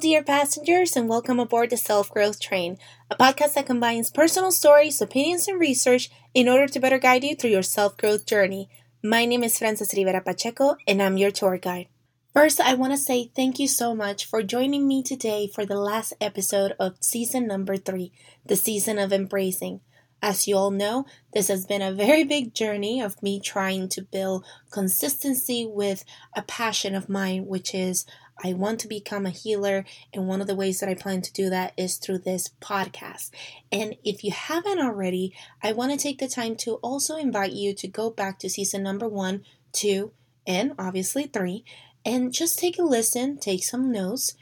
Dear passengers, and welcome aboard the Self Growth Train, a podcast that combines personal stories, opinions, and research in order to better guide you through your self growth journey. My name is Frances Rivera Pacheco, and I'm your tour guide. First, I want to say thank you so much for joining me today for the last episode of season number three, the season of embracing. As you all know, this has been a very big journey of me trying to build consistency with a passion of mine, which is I want to become a healer, and one of the ways that I plan to do that is through this podcast. And if you haven't already, I want to take the time to also invite you to go back to season number one, two, and obviously three, and just take a listen, take some notes,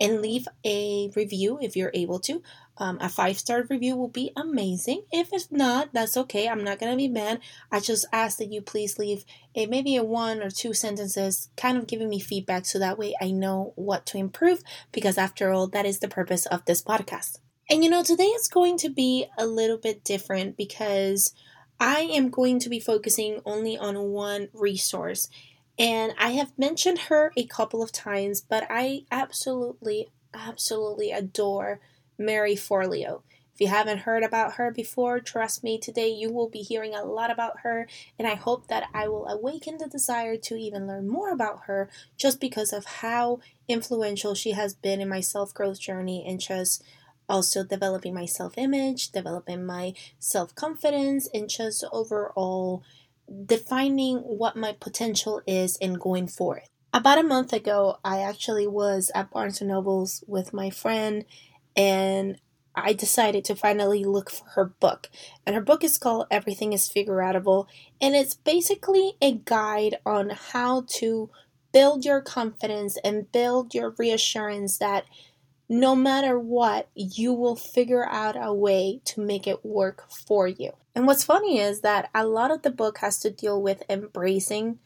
and leave a review if you're able to. Um, a five star review will be amazing. If it's not, that's okay. I'm not gonna be mad. I just ask that you please leave a maybe a one or two sentences, kind of giving me feedback, so that way I know what to improve. Because after all, that is the purpose of this podcast. And you know, today is going to be a little bit different because I am going to be focusing only on one resource. And I have mentioned her a couple of times, but I absolutely, absolutely adore Mary Forleo. If you haven't heard about her before, trust me, today you will be hearing a lot about her, and I hope that I will awaken the desire to even learn more about her just because of how influential she has been in my self growth journey and just also developing my self image, developing my self confidence, and just overall defining what my potential is and going for it. About a month ago, I actually was at Barnes and Nobles with my friend and I decided to finally look for her book. And her book is called Everything is Figureoutable, and it's basically a guide on how to build your confidence and build your reassurance that no matter what, you will figure out a way to make it work for you. And what's funny is that a lot of the book has to deal with embracing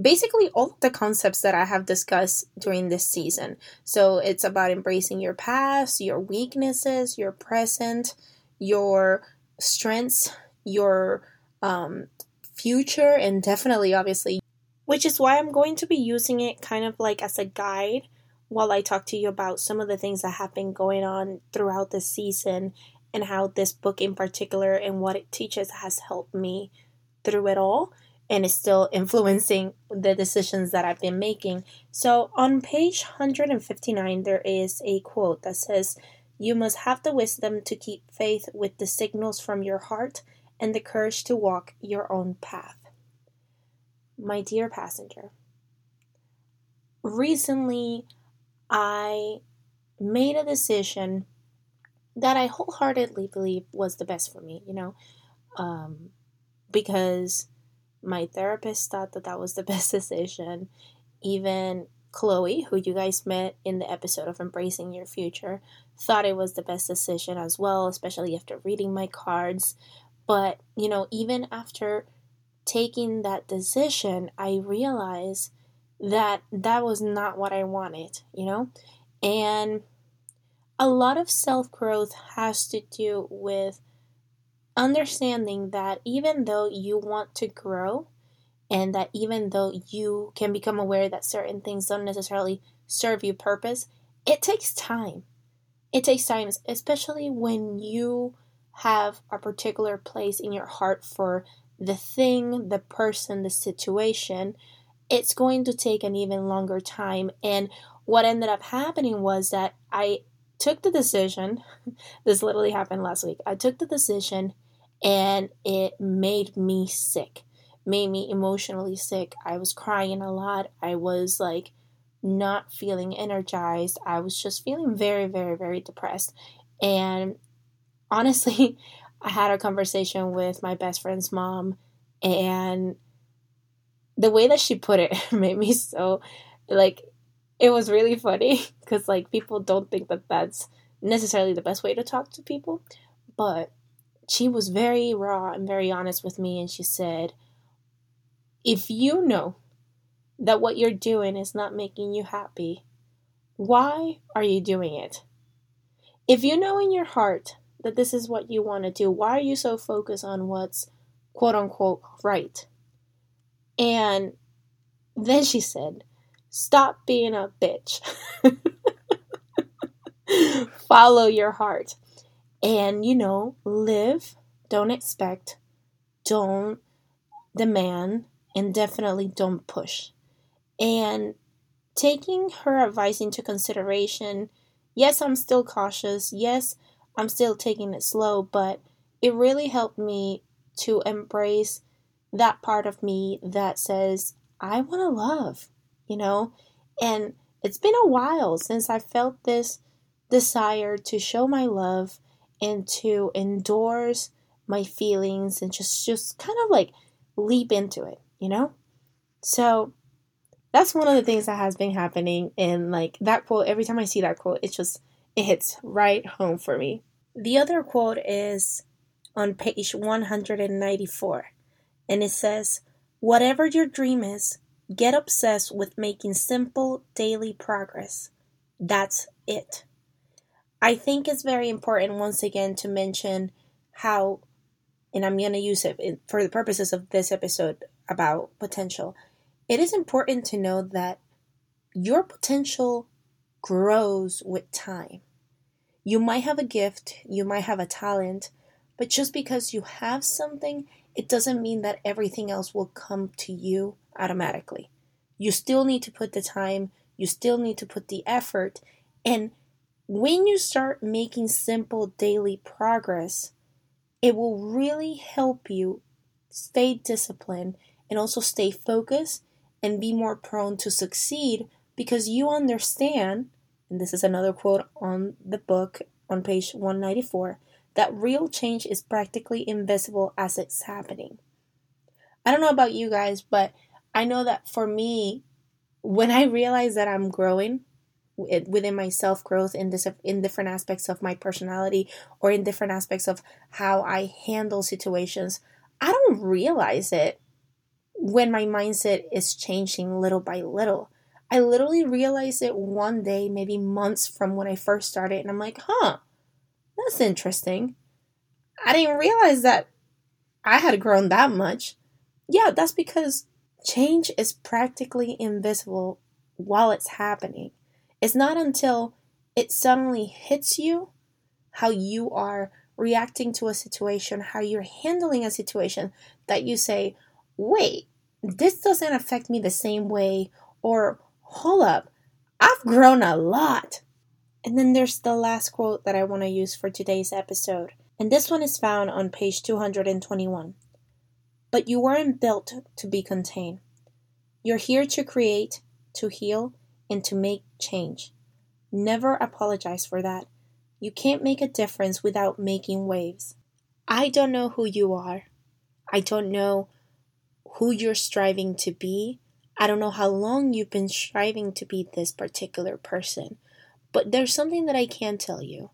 basically all the concepts that I have discussed during this season. So it's about embracing your past, your weaknesses, your present, your strengths, your um, future, and definitely, obviously, which is why I'm going to be using it kind of like as a guide while I talk to you about some of the things that have been going on throughout the season and how this book in particular and what it teaches has helped me through it all and is still influencing the decisions that I've been making. So on page 159, there is a quote that says, You must have the wisdom to keep faith with the signals from your heart and the courage to walk your own path. My dear passenger, recently I made a decision that I wholeheartedly believe was the best for me, you know, um, because my therapist thought that that was the best decision. Even Chloe, who you guys met in the episode of Embracing Your Future, thought it was the best decision as well, especially after reading my cards. But, you know, even after taking that decision, I realized that that was not what I wanted, you know? And a lot of self growth has to do with understanding that even though you want to grow and that even though you can become aware that certain things don't necessarily serve you purpose, it takes time. It takes time, especially when you have a particular place in your heart for the thing, the person, the situation. It's going to take an even longer time. And what ended up happening was that I took the decision. this literally happened last week. I took the decision and it made me sick made me emotionally sick i was crying a lot i was like not feeling energized i was just feeling very very very depressed and honestly i had a conversation with my best friend's mom and the way that she put it made me so like it was really funny because like people don't think that that's necessarily the best way to talk to people but she was very raw and very honest with me, and she said, If you know that what you're doing is not making you happy, why are you doing it? If you know in your heart that this is what you want to do, why are you so focused on what's quote unquote right? And then she said, Stop being a bitch. follow your heart. And, you know, live, don't expect, don't demand, and definitely don't push. And taking her advice into consideration, yes, I'm still cautious. Yes, I'm still taking it slow, but it really helped me to embrace that part of me that says, I want to love, you know? And it's been a while since I felt this desire to show my love and to endorse my feelings and just just kind of like leap into it, you know? So that's one of the things that has been happening and like that quote every time I see that quote it just it hits right home for me. The other quote is on page 194 and it says, Whatever your dream is, get obsessed with making simple daily progress. That's it. I think it's very important once again to mention how, and I'm going to use it for the purposes of this episode about potential. It is important to know that your potential grows with time. You might have a gift, you might have a talent, but just because you have something, it doesn't mean that everything else will come to you automatically. You still need to put the time, you still need to put the effort. And when you start making simple daily progress, it will really help you stay disciplined and also stay focused and be more prone to succeed because you understand, and this is another quote on the book on page 194 that real change is practically invisible as it's happening. I don't know about you guys, but I know that for me, when I realize that I'm growing within my self growth in this in different aspects of my personality or in different aspects of how I handle situations, I don't realize it when my mindset is changing little by little. I literally realize it one day, maybe months from when I first started, and I'm like, huh, that's interesting. I didn't realize that I had grown that much. Yeah, that's because change is practically invisible while it's happening. It's not until it suddenly hits you how you are reacting to a situation, how you're handling a situation, that you say, wait, this doesn't affect me the same way, or hold up, I've grown a lot. And then there's the last quote that I want to use for today's episode. And this one is found on page 221. But you weren't built to be contained. You're here to create, to heal, and to make change. Never apologize for that. You can't make a difference without making waves. I don't know who you are. I don't know who you're striving to be. I don't know how long you've been striving to be this particular person. But there's something that I can tell you,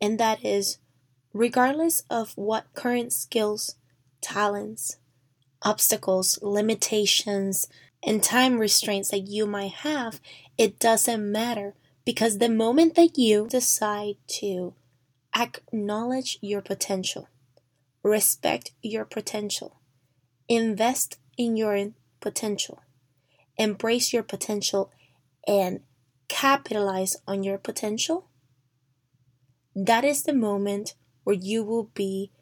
and that is regardless of what current skills, talents, obstacles, limitations, and time restraints that you might have, it doesn't matter. Because the moment that you decide to acknowledge your potential, respect your potential, invest in your potential, embrace your potential, and capitalize on your potential, that is the moment where you will be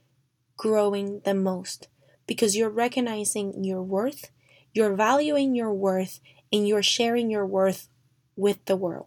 growing the most because you're recognizing your worth, you're valuing your worth, and you're sharing your worth with the world.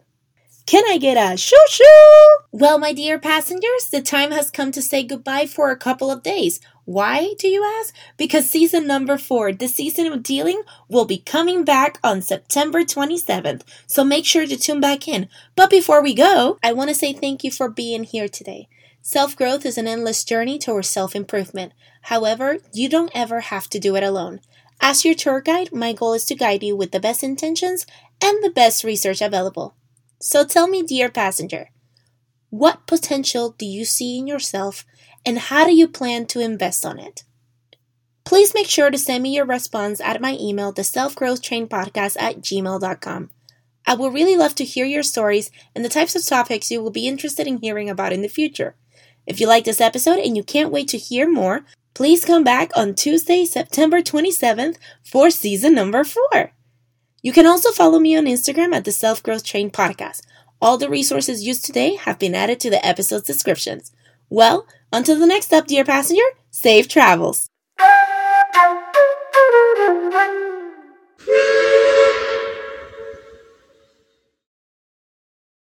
Can I get a shoo shoo? Well, my dear passengers, the time has come to say goodbye for a couple of days. Why, do you ask? Because season number four, the season of dealing, will be coming back on September 27th. So make sure to tune back in. But before we go, I want to say thank you for being here today. Self growth is an endless journey towards self improvement. However, you don't ever have to do it alone. As your tour guide, my goal is to guide you with the best intentions and the best research available. So tell me, dear passenger, what potential do you see in yourself and how do you plan to invest on it? Please make sure to send me your response at my email, the self growth train podcast at gmail.com. I would really love to hear your stories and the types of topics you will be interested in hearing about in the future. If you like this episode and you can't wait to hear more, please come back on Tuesday, September 27th for season number four. You can also follow me on Instagram at the Self Growth Train Podcast. All the resources used today have been added to the episode's descriptions. Well, until the next stop, dear passenger, safe travels!